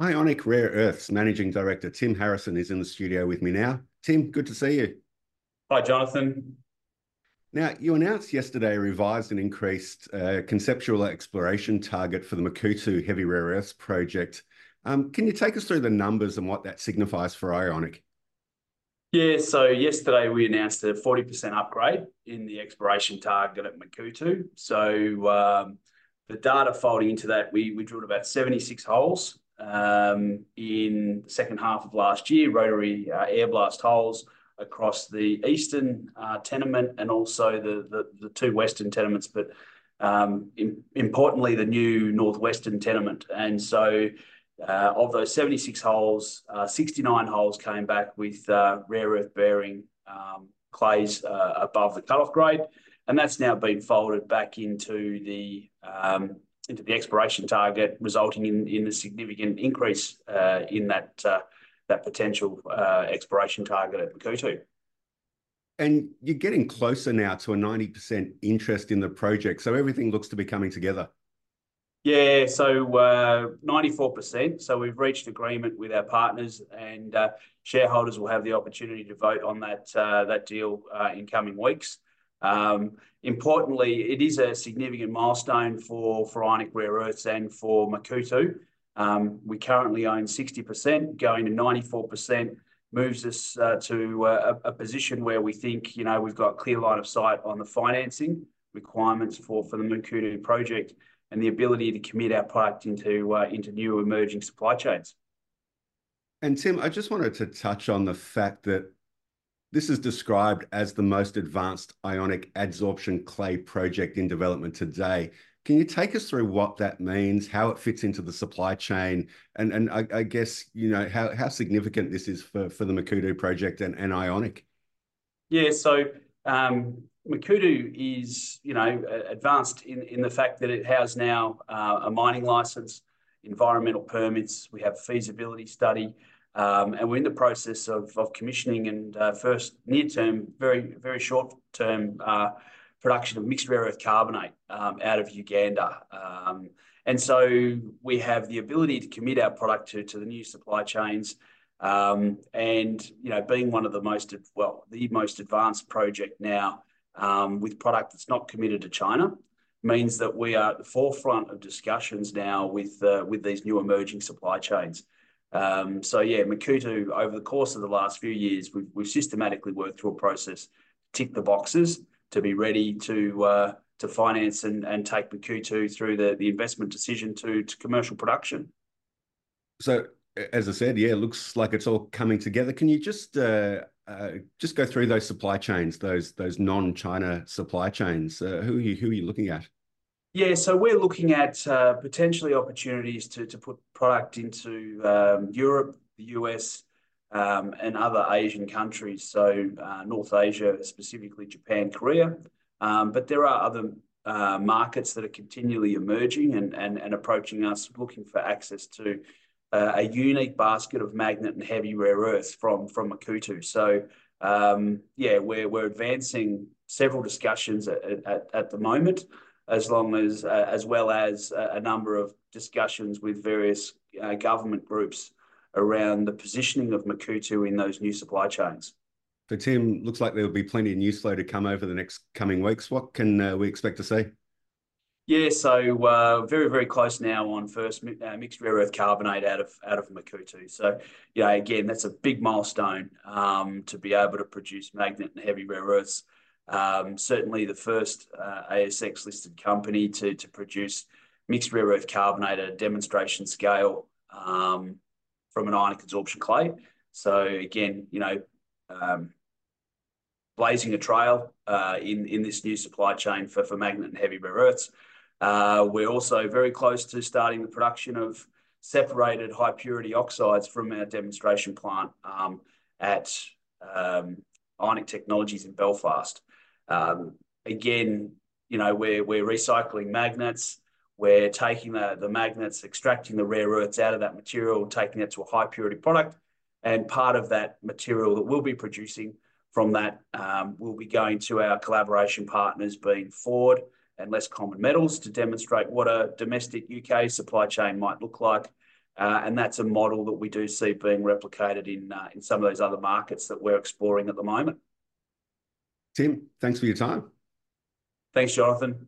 Ionic Rare Earths Managing Director Tim Harrison is in the studio with me now. Tim, good to see you. Hi, Jonathan. Now, you announced yesterday a revised and increased uh, conceptual exploration target for the Makuutu Heavy Rare Earths project. Um, can you take us through the numbers and what that signifies for Ionic? Yeah, so yesterday we announced a 40% upgrade in the exploration target at Makuutu. So um, the data folding into that, we, we drilled about 76 holes um, in the second half of last year, rotary uh, air blast holes across the eastern uh, tenement and also the, the, the two western tenements, but um, in, importantly, the new northwestern tenement. And so uh, of those 76 holes, uh, 69 holes came back with uh, rare earth bearing um, clays uh, above the cutoff grade. And that's now been folded back into the um, into the exploration target, resulting in, in a significant increase uh, in that uh, that potential uh, exploration target at Makuutu. And you're getting closer now to a 90% interest in the project, so everything looks to be coming together. Yeah, so uh, 94%. So we've reached agreement with our partners, and uh, shareholders will have the opportunity to vote on that uh, that deal uh, in coming weeks. Um, importantly, it is a significant milestone for, for Ionic Rare Earths and for Makuutu. Um, we currently own 60%, going to 94% moves us uh, to uh, a, position where we think, you know, we've got clear line of sight on the financing requirements for, for the Makuutu project and the ability to commit our product into, uh, into new emerging supply chains. And Tim, I just wanted to touch on the fact that this is described as the most advanced ionic adsorption clay project in development today. Can you take us through what that means, how it fits into the supply chain, and and I, I guess you know how how significant this is for for the Makuutu project and, and Ionic? Yeah, so um, Makuutu is you know advanced in in the fact that it has now uh, a mining license, environmental permits. We have feasibility study. Um, and we're in the process of, commissioning and uh, first near term, very, very short term uh, production of mixed rare earth carbonate um, out of Uganda. Um, and so we have the ability to commit our product to, the new supply chains. And, you know, being one of the most, well, the most advanced project now with product that's not committed to China means that we are at the forefront of discussions now with, uh, with these new emerging supply chains. Um, so yeah, Makuutu, over the course of the last few years, we've, we've systematically worked through a process, tick the boxes to be ready to uh, to finance and, and take Makuutu through the, the investment decision to, to commercial production. So as I said, yeah, it looks like it's all coming together. Can you just uh, uh, just go through those supply chains, those those non-China supply chains? Uh, who are you who are you looking at? Yeah, so we're looking at uh, potentially opportunities to, to put product into um, Europe, the US, um, and other Asian countries. So uh, North Asia, specifically Japan, Korea. Um, but there are other uh, markets that are continually emerging and, and, and approaching us, looking for access to uh, a unique basket of magnet and heavy rare earths from, from Makuutu. So um, yeah, we're, we're advancing several discussions at, at, at the moment as long as uh, as well as a, a, number of discussions with various uh, government groups around the positioning of Makuutu in those new supply chains. So, Tim, looks like there will be plenty of news flow to come over the next coming weeks. What can uh, we expect to see? Yeah, so uh, very, very close now on first uh, mixed rare earth carbonate out of out of Makuutu. So, yeah, again, that's a big milestone um, to be able to produce magnet and heavy rare earths certainly the first uh, ASX listed company to, produce mixed rare earth carbonate at a demonstration scale um, from an ionic adsorption clay. So again, you know, um, blazing a trail uh, in, this new supply chain for, magnet and heavy rare earths. Uh, we're also very close to starting the production of separated high purity oxides from our demonstration plant um, at um, Ionic Technologies in Belfast. Um, again, you know, we're, we're recycling magnets. We're taking the, magnets, extracting the rare earths out of that material, taking it to a high purity product. And part of that material that we'll be producing from that um, will be going to our collaboration partners, being Ford and Less Common Metals, to demonstrate what a domestic UK supply chain might look like. and that's a model that we do see being replicated in in some of those other markets that we're exploring at the moment. Tim, thanks for your time. Thanks, Jonathan.